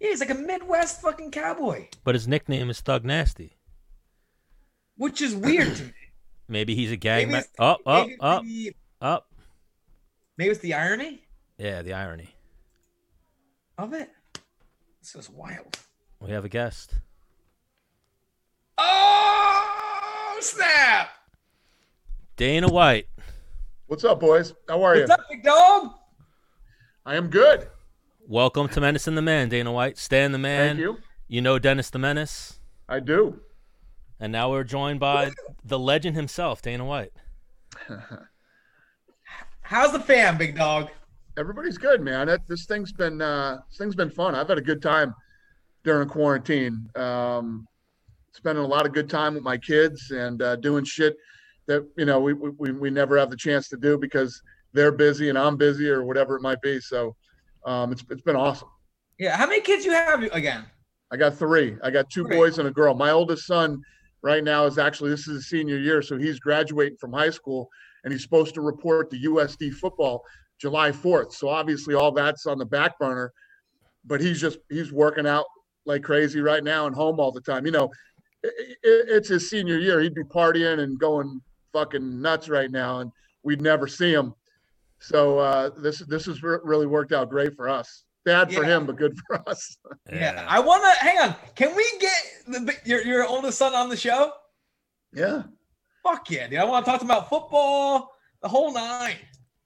Yeah, he's like a Midwest fucking cowboy, But his nickname is Thug Nasty. which is weird to me. Maybe he's a gang Maybe member. it's- Up, up, maybe it's up, the- up. Maybe it's the irony Yeah, the irony. of it. This is wild. We have a guest. Oh snap! Dana White. What's up, boys? How are you? What's up, big dog? I am good. Welcome to Menace and the Man, Dana White. Stan the Man. Thank you. You know Dennis the Menace. I do. And now we're joined by the legend himself, Dana White. How's the fam, big dog? Everybody's good, man. That, this thing's been uh, this thing's been fun. I've had a good time during quarantine. Um, spending a lot of good time with my kids and uh, doing shit that you know we, we we never have the chance to do because they're busy and I'm busy or whatever it might be. So um, it's it's been awesome. Yeah, how many kids you have again? I got three. I got two boys and a girl. My oldest son right now is actually this is his senior year, so he's graduating from high school and he's supposed to report to USD football July 4th. So obviously all that's on the back burner, but he's just he's working out like crazy right now and home all the time. You know, i i it's his senior year. He'd be partying and going fucking nuts right now, and we'd never see him. So uh, this this has re- really worked out great for us. Bad for Yeah. him, but good for us. Yeah, I want to hang on. Can we get the, your your oldest son on the show? yeah. Fuck yeah, dude! I want to talk to him about football, the whole nine.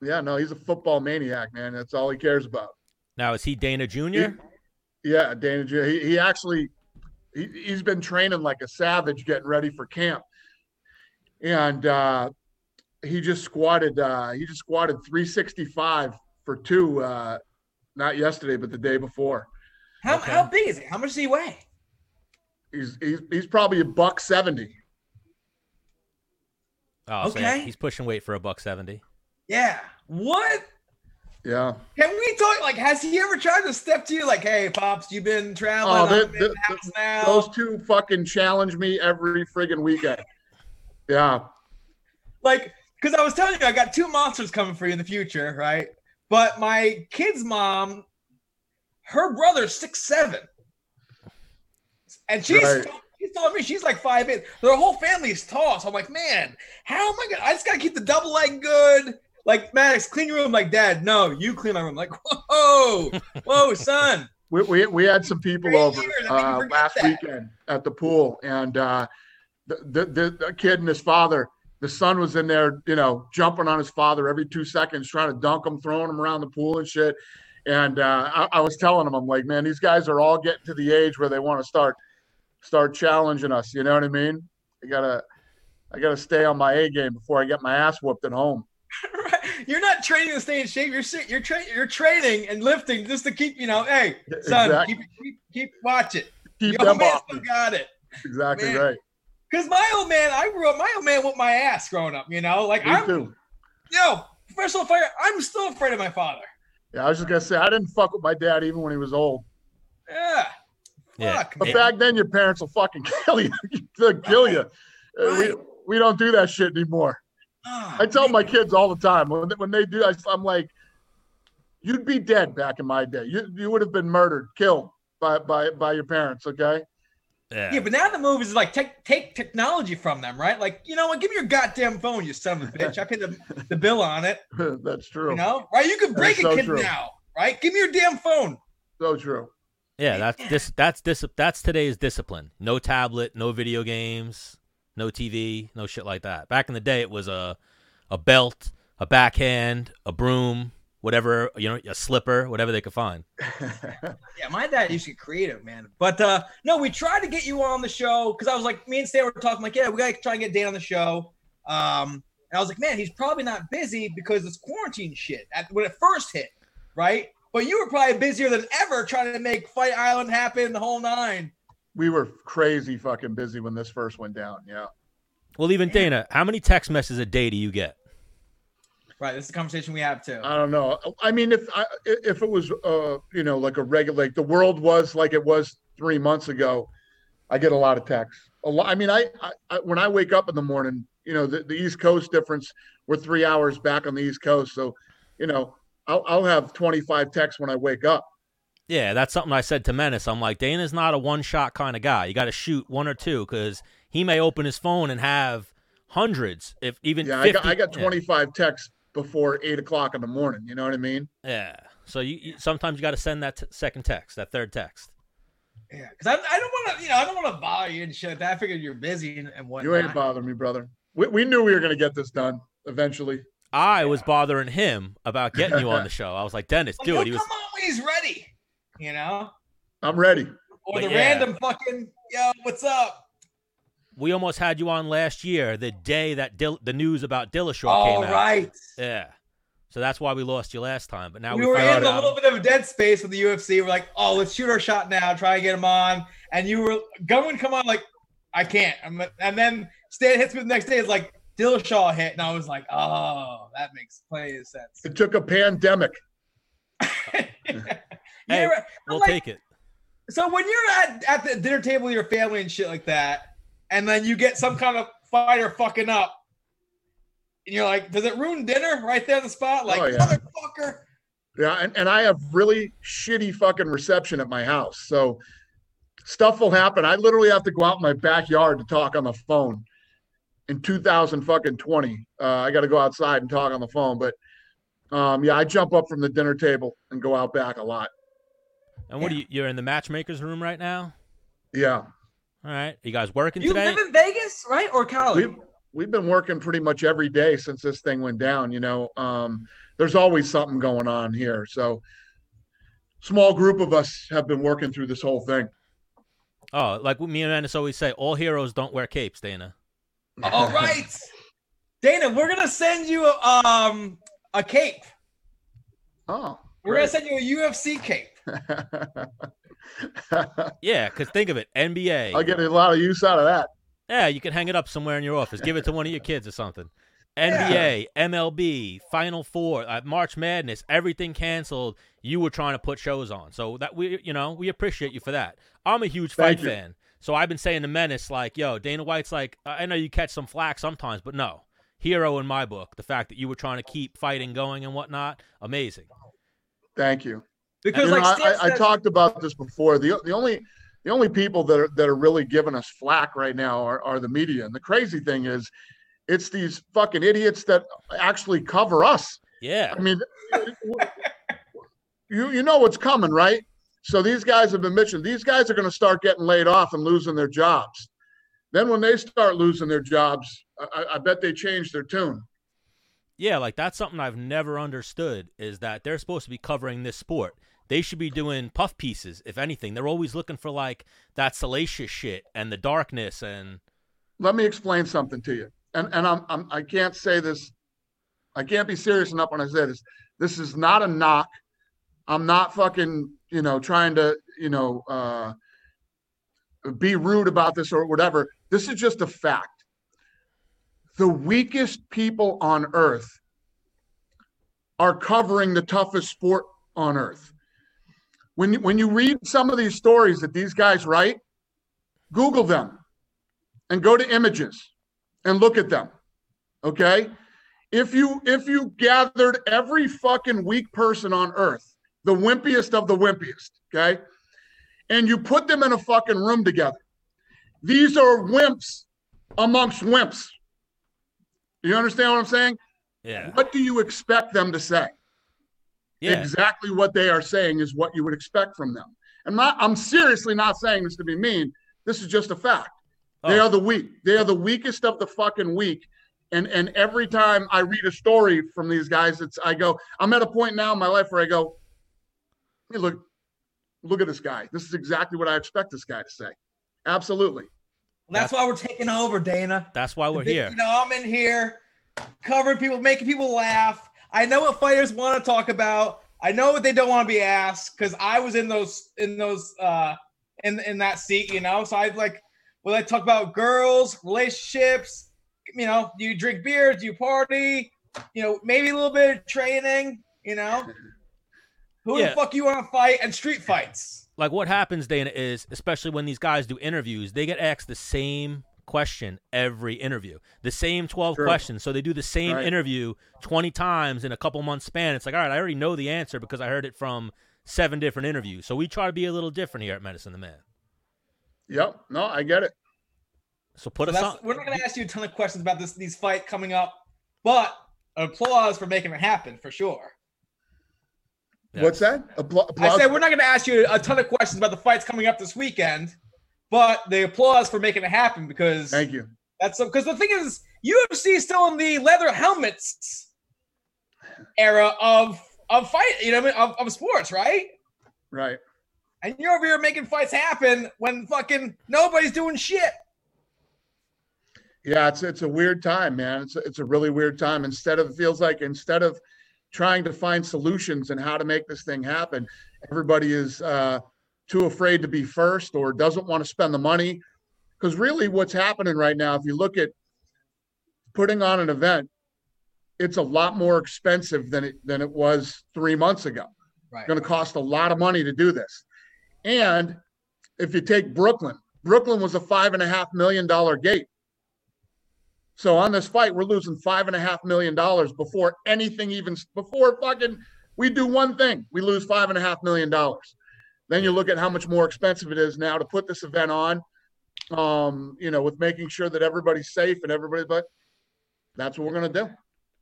Yeah, no, he's a football maniac, man. That's all he cares about. Now, is he Dana Jr.? Yeah, Dana. J- He, he actually he, he's been training like a savage, getting ready for camp, and uh, he just squatted. Uh, he just squatted 365 for two. Uh, not yesterday, but the day before. How Okay. how big is he? How much does he weigh? He's he's he's probably a buck seventy. Oh, so yeah, Okay. he's pushing weight for a buck seventy. Yeah. What? Yeah. Can we talk? Like, has he ever tried to step to you? Like, hey, pops, you've been traveling. Oh, I'm the- in the- the now. Those two fucking challenge me every friggin' weekend. Yeah. like because I was telling you I got two monsters coming for you in the future, right? But my kid's mom, her brother's six seven, and she's Right. she's telling me she's like five eight. Their whole family is tall, so I'm like, man, how am I gonna? I just gotta keep the double leg good. Like Maddox, clean your room. Like Dad, no, you clean my room. Like whoa, whoa, son. we, we, we had some people over years, I think you uh, last that. weekend at the pool, and uh, the the the kid and his father, the son was in there, you know, jumping on his father every two seconds, trying to dunk him, throwing him around the pool and shit. And uh, I, I was telling him, I'm like, man, these guys are all getting to the age where they want to start start challenging us. You know what I mean? I gotta I gotta stay on my A game before I get my ass whooped at home. You're not training to stay in shape. You're you're tra- you're training and lifting just to keep you know. Hey, son, Exact- keep, keep keep watch it. Keep Your them man off. still got it. Exactly Man. right. Cause my old man, I grew up. My old man whooped my ass growing up. You know, like Me I'm, too. yo, professional fighter. I'm still afraid of my father. Yeah, I was just gonna say I didn't fuck with my dad even when he was old. Yeah. Yeah. Fuck. But man. back then, your parents will fucking kill you. They'll kill you. Uh, Right. We, we don't do that shit anymore. Ah, I tell man. my kids all the time when, when they do, I, I'm like, you'd be dead back in my day. You, you would have been murdered, killed by, by, by your parents. Okay. Yeah, but now the move is like take take technology from them, right? Like, you know what? Give me your goddamn phone, you son of a bitch. I paid the, the bill on it. That's true. You know, right? You can break That's a so kid true. now, right? Give me your damn phone. So true. Yeah, that's this. That's dis- That's today's discipline. No tablet, no video games, no TV, no shit like that. Back in the day, it was a a belt, a backhand, a broom, whatever you know, a slipper, whatever they could find. Yeah, my dad used to get creative, man. But uh no, we tried to get you on the show because I was like, me and Stan were talking, like, yeah, we gotta try and get Dan on the show. Um, and I was like, man, he's probably not busy because it's quarantine shit at, when it first hit, right? But you were probably busier than ever trying to make Fight Island happen, the whole nine. we were crazy fucking busy when this first went down. Yeah. Well, even Dana, how many text messages a day do you get? Right, this is a conversation we have too. I don't know. I mean, if I, if it was, uh, you know, like a regular, like the world was like it was three months ago, I get a lot of texts. A lot. I mean, I, I, I when I wake up in the morning, you know, the, the East Coast difference, we're three hours back on the East Coast, so, you know, I'll, I'll have 25 texts when I wake up. Yeah, that's something I said to Menace. I'm like, Dana's not a one shot kind of guy. You got to shoot one or two because he may open his phone and have hundreds, if even Yeah, 50. I got, I got yeah. 25 texts before eight o'clock in the morning. You know what I mean? Yeah. So you, you sometimes you got to send that t- second text, that third text. Yeah, because I, I don't want to, you know, I don't want to bother you and shit that. I figured you're busy and, and whatnot. You ain't bothering me, brother. We, we knew we were going to get this done eventually. I was bothering him about getting you on the show. I was like, Dennis, Like, dude, he'll he was come on when he's ready, you know, I'm ready. or But the yeah. random fucking yo, what's up? We almost had you on last year, the day that Dill- the news about Dillashaw All came out. right, Yeah. So that's why we lost you last time. But now we we, were in a out. little bit of a dead space with the UFC. We're like, oh, let's shoot our shot now, try and get him on. And you were going, come on, like, I can't. I'm, and then Stan hits me the next day. It's like Dillashaw hit, and I was like, oh, that makes plenty of sense. It took a pandemic. Hey, right. We'll like, take it. So when you're at, at the dinner table with your family and shit like that, and then you get some kind of fighter fucking up, and you're like, does it ruin dinner right there on the spot? Like, Oh, yeah. motherfucker. Yeah, and, and I have really shitty fucking reception at my house. So stuff will happen. I literally have to go out in my backyard to talk on the phone. In 2000 fucking 20, uh, I got to go outside and talk on the phone. But um, yeah, I jump up from the dinner table and go out back a lot. And what Yeah. are you? You're in the matchmakers room right now. Yeah, All right. You guys working You today? You live in Vegas, right? Or Cali? we've we've been working pretty much every day since this thing went down. You know, um, there's always something going on here. So small group of us have been working through this whole thing. oh, like me and Ennis always say, all heroes don't wear capes, Dana. All right. Dana, we're gonna send you um a cape. oh, We're gonna send you a UFC cape. Yeah, because think of it, NBA. I'll get a lot of use out of that. Yeah, you can hang it up somewhere in your office. Give it to one of your kids or something. NBA, MLB, Final Four, uh, March Madness, everything canceled. You were trying to put shows on, so that we, you know, we appreciate you for that. I'm a huge fight you. fan, so I've been saying to Menace, like, yo, Dana White's like, I I know you catch some flack sometimes, but no, hero in my book. The fact that you were trying to keep fighting going and whatnot, amazing. Thank you. Because You like Stan I, I, I talked about this before. The the only the only people that are that are really giving us flack right now are, are the media. And the crazy thing is, it's these fucking idiots that actually cover us. Yeah, I mean, you you know what's coming, right? So these guys have been mentioned. These guys are going to start getting laid off and losing their jobs. Then when they start losing their jobs, I, I- I bet they change their tune. Yeah, like that's something I've never understood is that they're supposed to be covering this sport. They should be doing puff pieces, if anything. They're always looking for like that salacious shit and the darkness and let me explain something to you. And and I'm, I'm I can't say this. I can't be serious enough when I say this. This is not a knock. I'm not fucking you know trying to you know uh, be rude about this or whatever. This is just a fact. The weakest people on earth are covering the toughest sport on earth. When you, when you read some of these stories that these guys write, Google them and go to images and look at them. Okay? If you if you gathered every fucking weak person on earth, the wimpiest of the wimpiest, okay? And you put them in a fucking room together. These are wimps amongst wimps. You understand what I'm saying? yeah. What do you expect them to say? Yeah. Exactly what they are saying is what you would expect from them. And not, I'm seriously not saying this to be mean. This is just a fact. They Oh. are the weak. They are the weakest of the fucking weak. And and every time I read a story from these guys, it's I go, I'm at a point now in my life where I go, hey, look, look at this guy. This is exactly what I expect this guy to say. Absolutely. that's why we're taking over, Dana. That's why we're here. You know, I'm in here covering people, making people laugh. I know what fighters want to talk about. I know what they don't want to be asked because I was in those in those uh in in that seat, you know. So I like when I talk about girls, relationships, you know, do you drink beer, do you party, you know, maybe a little bit of training, you know. Who Yeah. the fuck you want to fight and street fights? Like what happens, Dana, is especially when these guys do interviews, they get asked the same question every interview, the same 12 True. questions. So they do the same Right. interview 20 times in a couple months span. It's like, all right, I already know the answer because I heard it from seven different interviews. So we try to be a little different here at Menace and the Man. Yep. No, I get it. So put So us on. we're not going to ask you a ton of questions about this these fight coming up, but applause for making it happen for sure. Yeah. What's that? Appla- I said we're not going to ask you a ton of questions about the fights coming up this weekend, but the applause for making it happen because Thank you. that's because the thing is UFC is still in the leather helmets era of of fight, you know, what I mean, of, of sports, right? Right. And you're over here making fights happen when fucking nobody's doing shit. Yeah, it's it's a weird time, man. It's a, it's a really weird time. Instead of it feels like instead of trying to find solutions and how to make this thing happen, everybody is uh, too afraid to be first or doesn't want to spend the money. Because really, what's happening right now, if you look at putting on an event, it's a lot more expensive than it than it was three months ago. Right. going to cost a lot of money to do this. And if you take Brooklyn, Brooklyn was a five and a half million dollar gate. So on this fight, we're losing five and a half million dollars before anything even before fucking we do one thing, we lose five and a half million dollars. Then you look at how much more expensive it is now to put this event on. Um, you know, with making sure that everybody's safe and everybody, but that's what we're gonna do.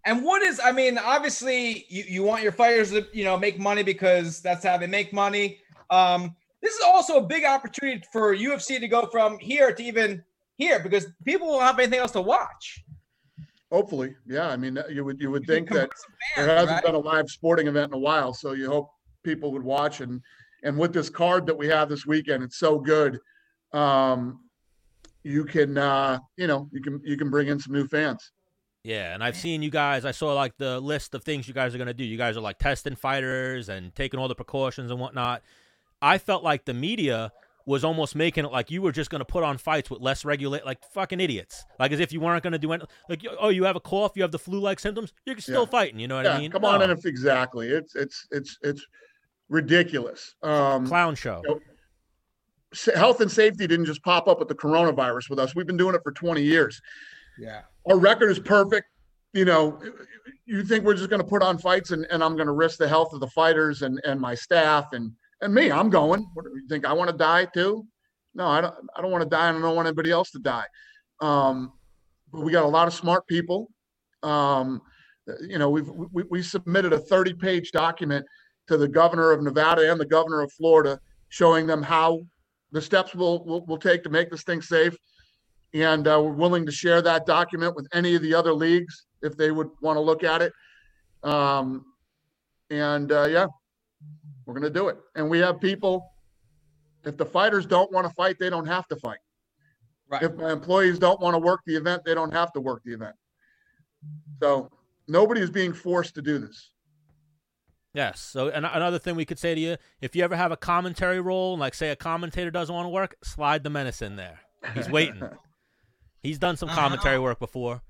And what is, I mean, obviously you, you want your fighters to, you know, make money because that's how they make money. Um, this is also a big opportunity for UFC to go from here to even here because people won't have anything else to watch. Hopefully, yeah. I mean, you would you would think Come that some there hasn't right? been a live sporting event in a while, so you hope people would watch and and with this card that we have this weekend, it's so good. Um, you can uh, you know you can you can bring in some new fans. Yeah, and I've seen you guys. I saw like the list of things you guys are gonna do. You guys are like testing fighters and taking all the precautions and whatnot. I felt like the media was almost making it like you were just gonna put on fights with less regulate, like fucking idiots, like as if you weren't gonna do anything. Like, oh, you have a cough, you have the flu-like symptoms, you're still Yeah. fighting. You know what yeah, I mean? come on No. in if exactly. It's it's it's it's ridiculous. Um, clown show. Yep. sa- health and safety didn't just pop up with the coronavirus with us. We've been doing it for 20 years. Yeah. Our record is perfect. You know, you think we're just going to put on fights and, and I'm going to risk the health of the fighters and, and my staff and, and me, I'm going. What, you think I want to die too? No, I don't, I don't want to die. And I don't want anybody else to die. Um, but we got a lot of smart people. Um, you know, we've, we, we submitted a 30 page document to the governor of Nevada and the governor of Florida, showing them how the steps we'll, we'll, we'll take to make this thing safe. And uh, we're willing to share that document with any of the other leagues if they would want to look at it. Um, and uh, yeah, we're going to do it. And we have people, if the fighters don't want to fight, they don't have to fight. Right. If my employees don't want to work the event, they don't have to work the event. So nobody is being forced to do this. Yes. So and another thing we could say to you, if you ever have a commentary role, like say a commentator doesn't want to work, slide the menace in there. He's waiting. He's done some Uh-huh. commentary work before.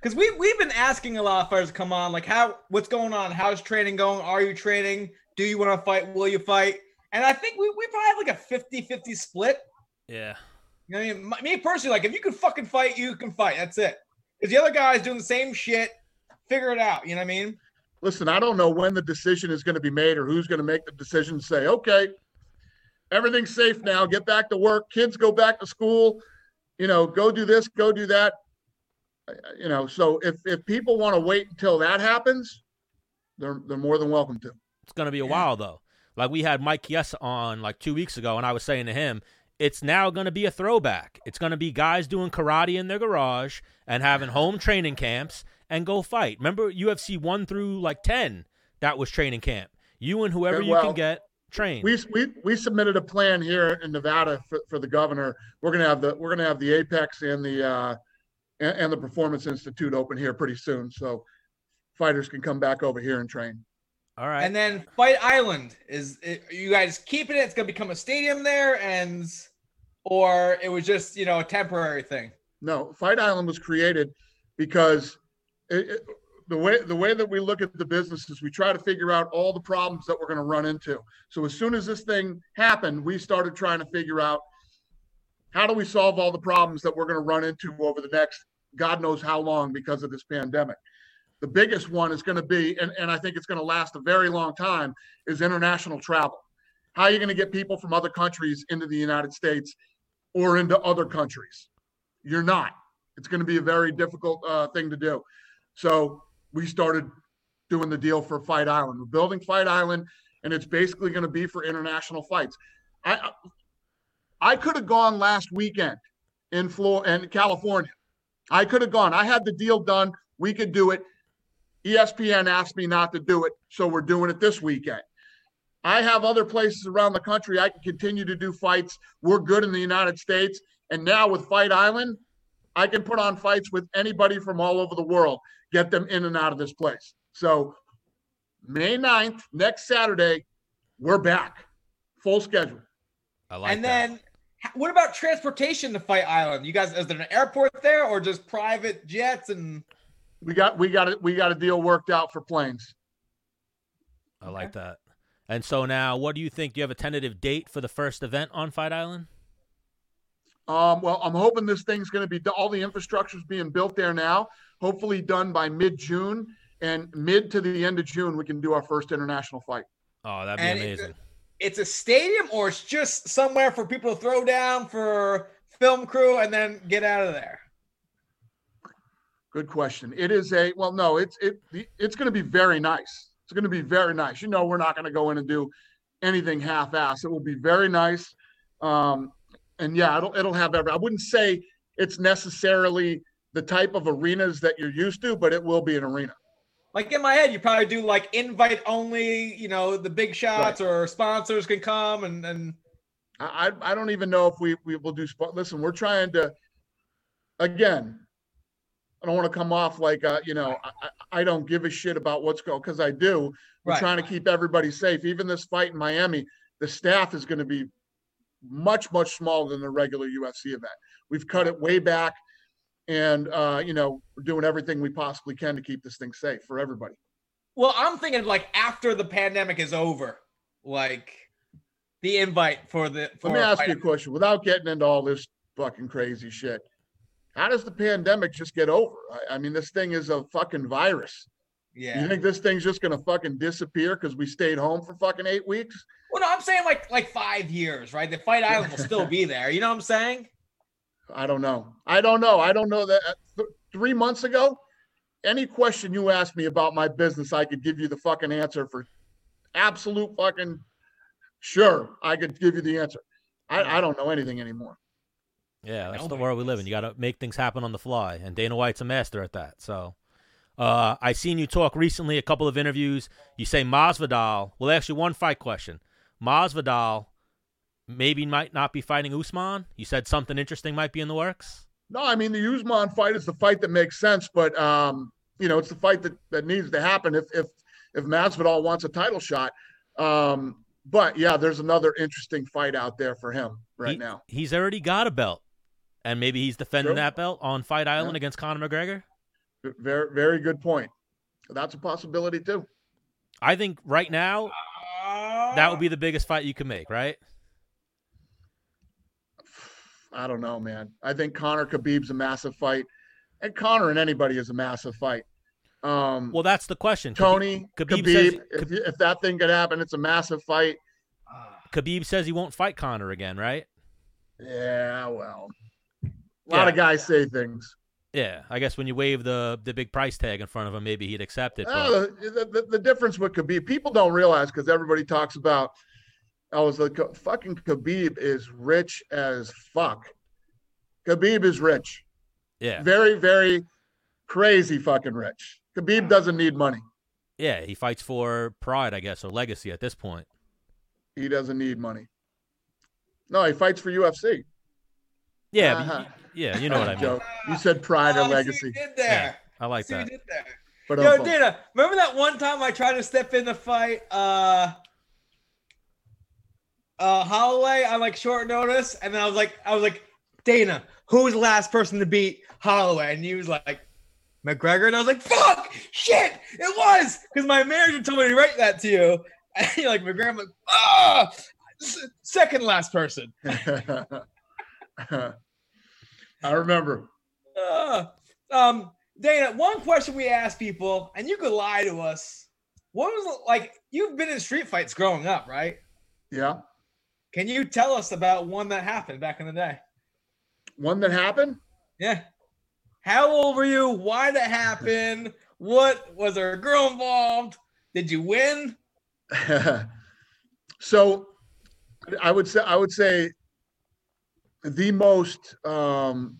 Because we we've been asking a lot of fighters to come on, like how what's going on? How's training going? Are you training? Do you want to fight? Will you fight? And I think we, we probably have like a 50-50 split. Yeah. You know I mean? Me personally, like if you can fucking fight, you can fight. That's it. Because the other guy's doing the same shit. Figure it out. You know what I mean? Listen, I don't know when the decision is going to be made or who's going to make the decision to say, okay, everything's safe now, get back to work, kids go back to school, you know, go do this, go do that. You know, so if if people want to wait until that happens, they're they're more than welcome to. It's gonna be a Yeah. while though. Like we had Mike Chiesa on like two weeks ago, and I was saying to him, it's now gonna be a throwback. It's gonna be guys doing karate in their garage and having home training camps and go fight. Remember UFC one through like ten? That was training camp. You and whoever Yeah, you can get trained. We we we submitted a plan here in Nevada for, for the governor. We're gonna have the we're gonna have the Apex and the uh and, and the Performance Institute open here pretty soon. So fighters can come back over here and train. All right. And then Fight Island is it, you guys keeping it? It's gonna become a stadium there, and or it was just you know a temporary thing. No, Fight Island was created because it, the way the way that we look at the business is we try to figure out all the problems that we're going to run into. So as soon as this thing happened, we started trying to figure out how do we solve all the problems that we're going to run into over the next God knows how long because of this pandemic. the biggest one is going to be, and, and I think it's going to last a very long time, is international travel. How are you going to get people from other countries into the United States or into other countries? You're not. It's going to be a very difficult uh, thing to do. So we started doing the deal for Fight Island. We're building Fight Island, and it's basically going to be for international fights. I I could have gone last weekend in Florida and California. I could have gone. I had the deal done. We could do it. ESPN asked me not to do it, so we're doing it this weekend. I have other places around the country I can continue to do fights. We're good in the United States. And now with Fight Island, I can put on fights with anybody from all over the world, get them in and out of this place. So, May 9th, next Saturday, we're back. Full schedule. I like and that. then, what about transportation to Fight Island? You guys, is there an airport there or just private jets? And We got we got it we got a deal worked out for planes. I like that. And so now, what do you think? Do you have a tentative date for the first event on Fight Island? Um, well, I'm hoping this thing's going to be all the infrastructure's being built there now. Hopefully done by mid June and mid to the end of June we can do our first international fight. Oh, that'd be And it- amazing. it's a stadium or it's just somewhere for people to throw down for film crew and then get out of there. Good question. It is a well, no, it's it it's going to be very nice. It's going to be very nice. You know, we're not going to go in and do anything half-ass. It will be very nice. Um, and yeah, it'll it'll have every. I wouldn't say it's necessarily the type of arenas that you're used to, but it will be an arena. Like in my head, you probably do like invite only, you know, the big shots or sponsors can come and and I I don't even know if we we will do. Sp- Listen, we're trying to. Again, I don't want to come off like uh, you know I, I I don't give a shit about what's going because I do. We're Right. trying to keep everybody safe. Even this fight in Miami, the staff is going to be much much smaller than the regular UFC event. We've cut it way back, and uh, you know we're doing everything we possibly can to keep this thing safe for everybody. well, I'm thinking like after the pandemic is over, like the invite for the. For Let me ask you a question without getting into all this fucking crazy shit. How does the pandemic just get over? I, I mean, this thing is a fucking virus. Yeah. You think this thing's just gonna fucking disappear because we stayed home for fucking eight weeks? Well, no, I'm saying like like five years, right? The Fight Island will still be there. You know what I'm saying? I don't know. I don't know. I don't know that uh, th- three months ago, any question you asked me about my business, I could give you the fucking answer for absolute fucking sure. I could give you the answer. I, I don't know anything anymore. Yeah, that's the world we live in. You got to make things happen on the fly, and Dana White's a master at that. So, uh, I seen you talk recently, a couple of interviews. You say Masvidal. Well, actually, one fight question. Masvidal maybe might not be fighting Usman. You said something interesting might be in the works. No, I mean the Usman fight is the fight that makes sense, but um, you know, it's the fight that, that needs to happen if if if Masvidal wants a title shot. Um, but yeah, there's another interesting fight out there for him right He- now. He's already got a belt, and maybe he's defending True. that belt on Fight Island Yeah. against Conor McGregor. Very very good point. That's a possibility too. I think right now that would be the biggest fight you can make, right? I don't know, man. I think Conor Khabib's a massive fight, and Conor and anybody is a massive fight. Um, Well, that's the question. Khabib- Tony Khabib Khabib, says- if, if that thing could happen, it's a massive fight. Khabib says he won't fight Conor again, right? Yeah, well, a lot of guys say things. Yeah, I guess when you wave the the big price tag in front of him, maybe he'd accept it. But Uh, the, the, the difference with Khabib, people don't realize because everybody talks about, I was like, fucking Khabib is rich as fuck. Khabib is rich, yeah, very, very crazy fucking rich. Khabib doesn't need money. yeah, he fights for pride, I guess, or legacy at this point. He doesn't need money. No, he fights for UFC. Yeah, Uh-huh. Y- yeah, you know what I mean. Joke. You said pride Oh, or I see legacy. did there. I like See that. you did there. But Yo, um, Dana, remember that one time I tried to step in the fight, uh, uh, Holloway on like short notice, and then I was like, I was like, Dana, who was the last person to beat Holloway? And he was like, McGregor, and I was like, fuck, shit, it was, because my manager told me to write that to you, and you're like McGregor, I'm like, ah, second last person. I remember. Uh, um, Dana, one question we ask people, and you could lie to us. What was like? You've been in street fights growing up, right? Yeah. Can you tell us about one that happened back in the day? One that happened? Yeah. How old were you? Why that happened? What was there a girl involved? Did you win? so I would say I would say the most um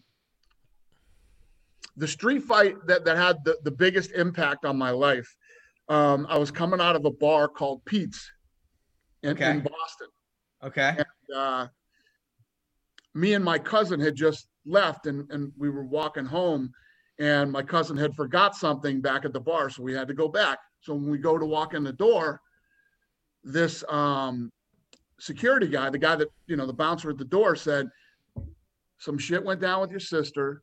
the street fight that, that had the, the biggest impact on my life. Um, I was coming out of a bar called Pete's in, Okay. in Boston. Okay. And, uh, me and my cousin had just left and, and we were walking home and my cousin had forgot something back at the bar. So we had to go back. So when we go to walk in the door, this um, security guy, the guy that, you know, the bouncer at the door said, some shit went down with your sister.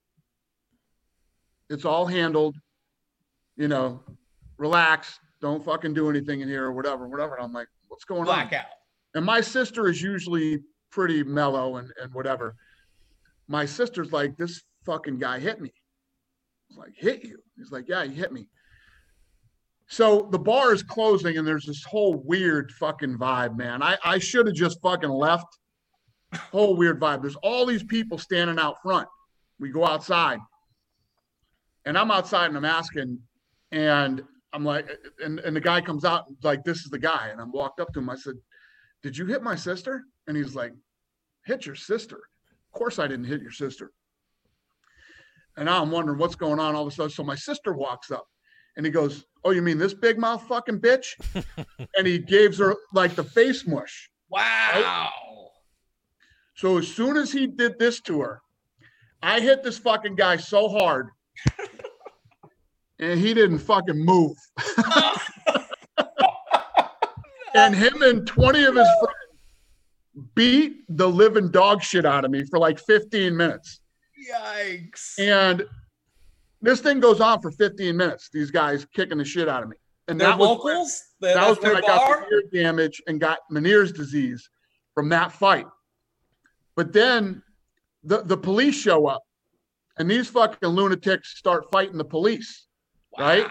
It's all handled, you know, relax. Don't fucking do anything in here or whatever, whatever. And I'm like, what's going on? Blackout. And my sister is usually pretty mellow and, and whatever. My sister's like, this fucking guy hit me. I was like, hit you? He's like, yeah, he hit me. So the bar is closing and there's this whole weird fucking vibe, man. I, I should have just fucking left. Whole weird vibe. There's all these people standing out front. We go outside. And I'm outside and I'm asking, and I'm like, and, and the guy comes out like, this is the guy. And I'm walked up to him. I said, did you hit my sister? And he's like, hit your sister? Of course I didn't hit your sister. And now I'm wondering what's going on all of a sudden. So my sister walks up and he goes, oh, you mean this big mouth fucking bitch? and he gives her like the face mush. Wow. So as soon as he did this to her, I hit this fucking guy so hard and he didn't fucking move. and him and 20 of his friends beat the living dog shit out of me for like 15 minutes. Yikes. And this thing goes on for 15 minutes. These guys kicking the shit out of me. And They're that was when- locals? That, that was when I got ear damage and got Meniere's disease from that fight. But then the, the police show up and these fucking lunatics start fighting the police. right?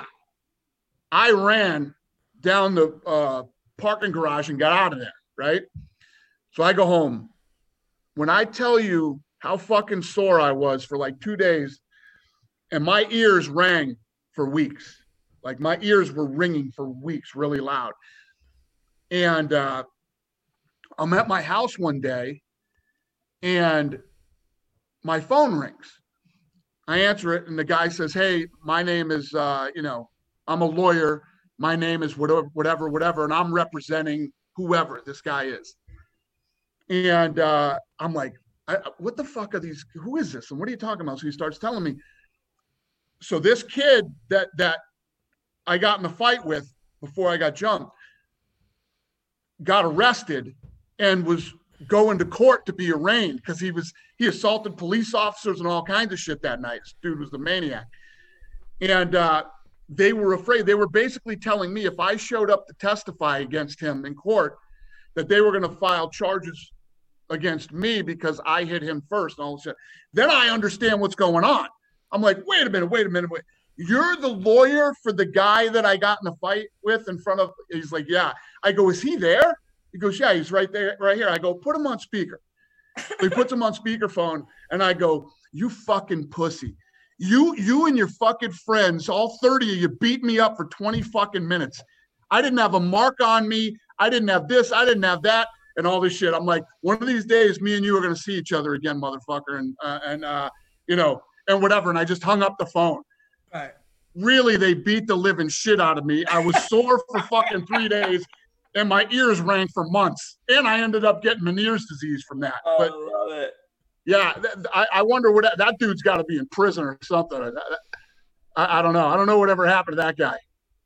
I ran down the uh, parking garage and got out of there, right? So I go home. When I tell you how fucking sore I was for like two days, and my ears rang for weeks, like my ears were ringing for weeks, really loud. And uh, I'm at my house one day, and my phone rings. I answer it, and the guy says, "Hey, my name is, uh, you know, I'm a lawyer. My name is whatever, whatever, whatever, and I'm representing whoever this guy is." And uh, I'm like, "What the fuck are these? Who is this? And what are you talking about?" So he starts telling me. So this kid that that I got in a fight with before I got jumped got arrested and was going to court to be arraigned because he was he assaulted police officers and all kinds of shit that night. This dude was the maniac. And uh, they were afraid. They were basically telling me if I showed up to testify against him in court, that they were going to file charges against me because I hit him first and all this shit. Then I understand what's going on. I'm like, wait a minute, wait a minute, wait. You're the lawyer for the guy that I got in a fight with in front of. He's like, yeah. I go, is he there? He goes, yeah, he's right there, right here. I go, put him on speaker. So he puts him on speakerphone, and I go, you fucking pussy. You, you and your fucking friends, all 30 of you beat me up for 20 fucking minutes. I didn't have a mark on me. I didn't have this. I didn't have that, and all this shit. I'm like, one of these days, me and you are gonna see each other again, motherfucker, and uh, and uh, you know, and whatever. And I just hung up the phone. Right. Really, they beat the living shit out of me. I was sore for fucking three days, and my ears rang for months. And I ended up getting Meniere's disease from that. Oh, But I love it. yeah, th- I, I wonder what that, that dude's got to be in prison or something. I, I don't know. I don't know whatever happened to that guy.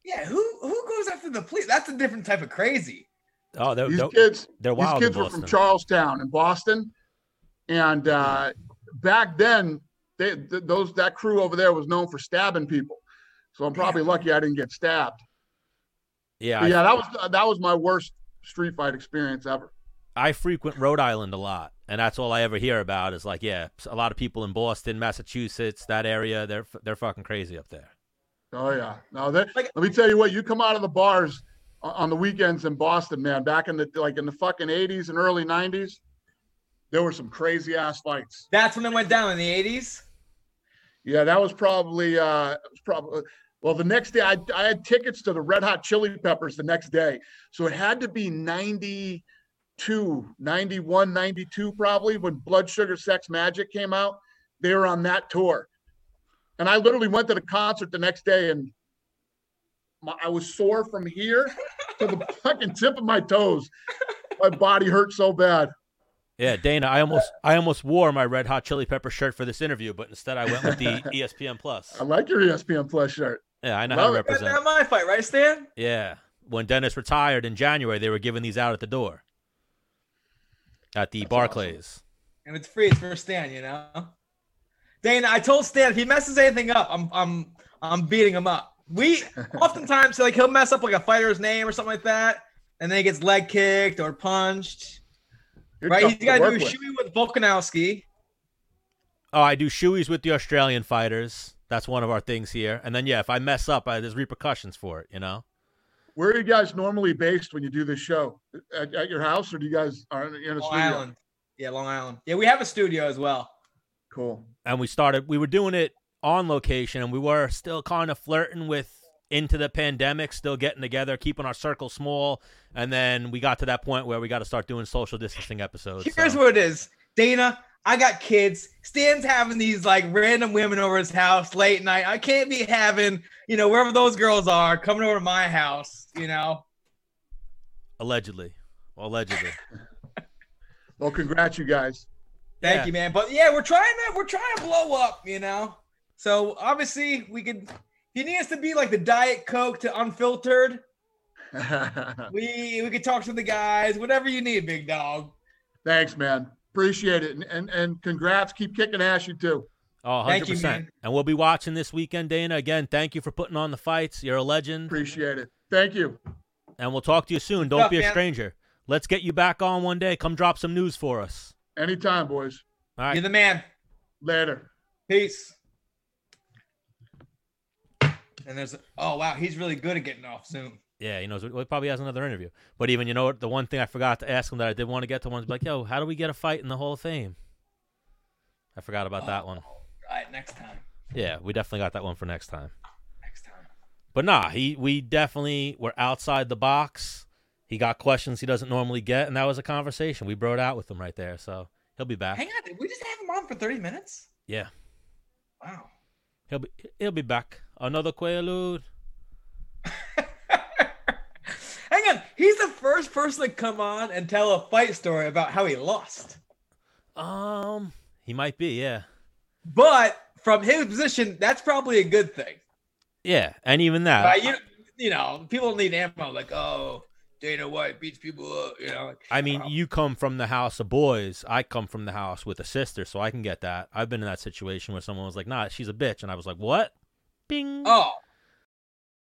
Yeah, who who goes after the police? That's a different type of crazy. Oh, they're These they're, kids, they're wild in kids were from Charlestown in Boston, and uh, back then, they, th- those that crew over there was known for stabbing people. So I'm probably lucky I didn't get stabbed. Yeah, But I- yeah, that was that was my worst street fight experience ever. I frequent Rhode Island a lot, and that's all I ever hear about is like, yeah, a lot of people in Boston, Massachusetts, that area, they're they're fucking crazy up there. Oh yeah. No, that, Like- let me tell you what. You come out of the bars on the weekends in Boston, man. Back in the like in the fucking '80s and early '90s, there were some crazy ass fights. That's when it went down in the 80s. Yeah, that was probably uh it was probably well the next day I, I had tickets to the Red Hot Chili Peppers the next day. So it had to be 92, 91, 92 probably when Blood Sugar Sex Magik came out. They were on that tour. And I literally went to the concert the next day and my, I was sore from here to the fucking tip of my toes. My body hurt so bad. Yeah, Dana, I almost I almost wore my Red Hot Chili Pepper shirt for this interview, but instead I went with the ESPN Plus. I like your ESPN Plus shirt. Yeah, I know Love how to represent. not my fight, right, Stan? Yeah, when Dennis retired in January, they were giving these out at the door at the That's Barclays. And it's free. It's for Stan, you know. Dana, I told Stan if he messes anything up, I'm I'm I'm beating him up. We oftentimes like he'll mess up like a fighter's name or something like that, and then he gets leg kicked or punched. You're right? He's got to work do a with. shoey with Volkanovski. Oh, I do shoeies with the Australian fighters. That's one of our things here. And then yeah, if I mess up, I, there's repercussions for it. You know. Where are you guys normally based when you do this show? At, at your house, or do you guys are in in a Long studio? Island. Yeah, Long Island. Yeah, we have a studio as well. Cool. and we started we were doing it on location and we were still kind of flirting with into the pandemic still getting together keeping our circle small and then we got to that point where we got to start doing social distancing episodes Here's so- what it is, Dana. I got kids. Stan's having these like random women over his house late night. I can't be having, you know, wherever those girls are coming over to my house, you know. allegedly allegedly Well, congrats, you guys. Thank Yeah. you, man. But yeah, we're trying to we're trying to blow up, you know. So obviously we could. He needs to be like the Diet Coke to unfiltered. We we could talk to the guys, whatever you need, big dog. Thanks, man. Appreciate it, and, and and congrats. Keep kicking ass, you too. oh 100% Thank you, man. and we'll be watching this weekend dana again thank you for putting on the fights you're a legend Appreciate it. Thank you. and we'll talk to you soon don't Tough, be a man. stranger let's get you back on one day come drop some news for us Anytime, boys. all right You're the man. Later. Peace. And there's oh wow, he's really good at getting off Zoom. Yeah, he knows. Well, he probably has another interview. But even you know what? The one thing I forgot to ask him that I did want to get to was like, yo, how do we get a fight in the Hall of Fame? I forgot about that one. Oh, all right, next time. Yeah, we definitely got that one for next time. Next time. But nah, he we definitely were outside the box. He got questions he doesn't normally get, and that was a conversation. We brought out with him right there, so he'll be back. Hang on, did we just have him on for 30 minutes? Yeah, Wow. he'll be he'll be back. Another Quaalude. Hang on, he's the first person to come on and tell a fight story about how he lost. Um, he might be. Yeah, But from his position, that's probably a good thing. yeah, and even that. You, you know, people need ammo like, oh, Dana White beats people up. You know, like, I mean, wow. you come from the house of boys. I come from the house with a sister, so I can get that. I've been in that situation where someone was like, "Nah, she's a bitch," and I was like, "What?" Bing. oh,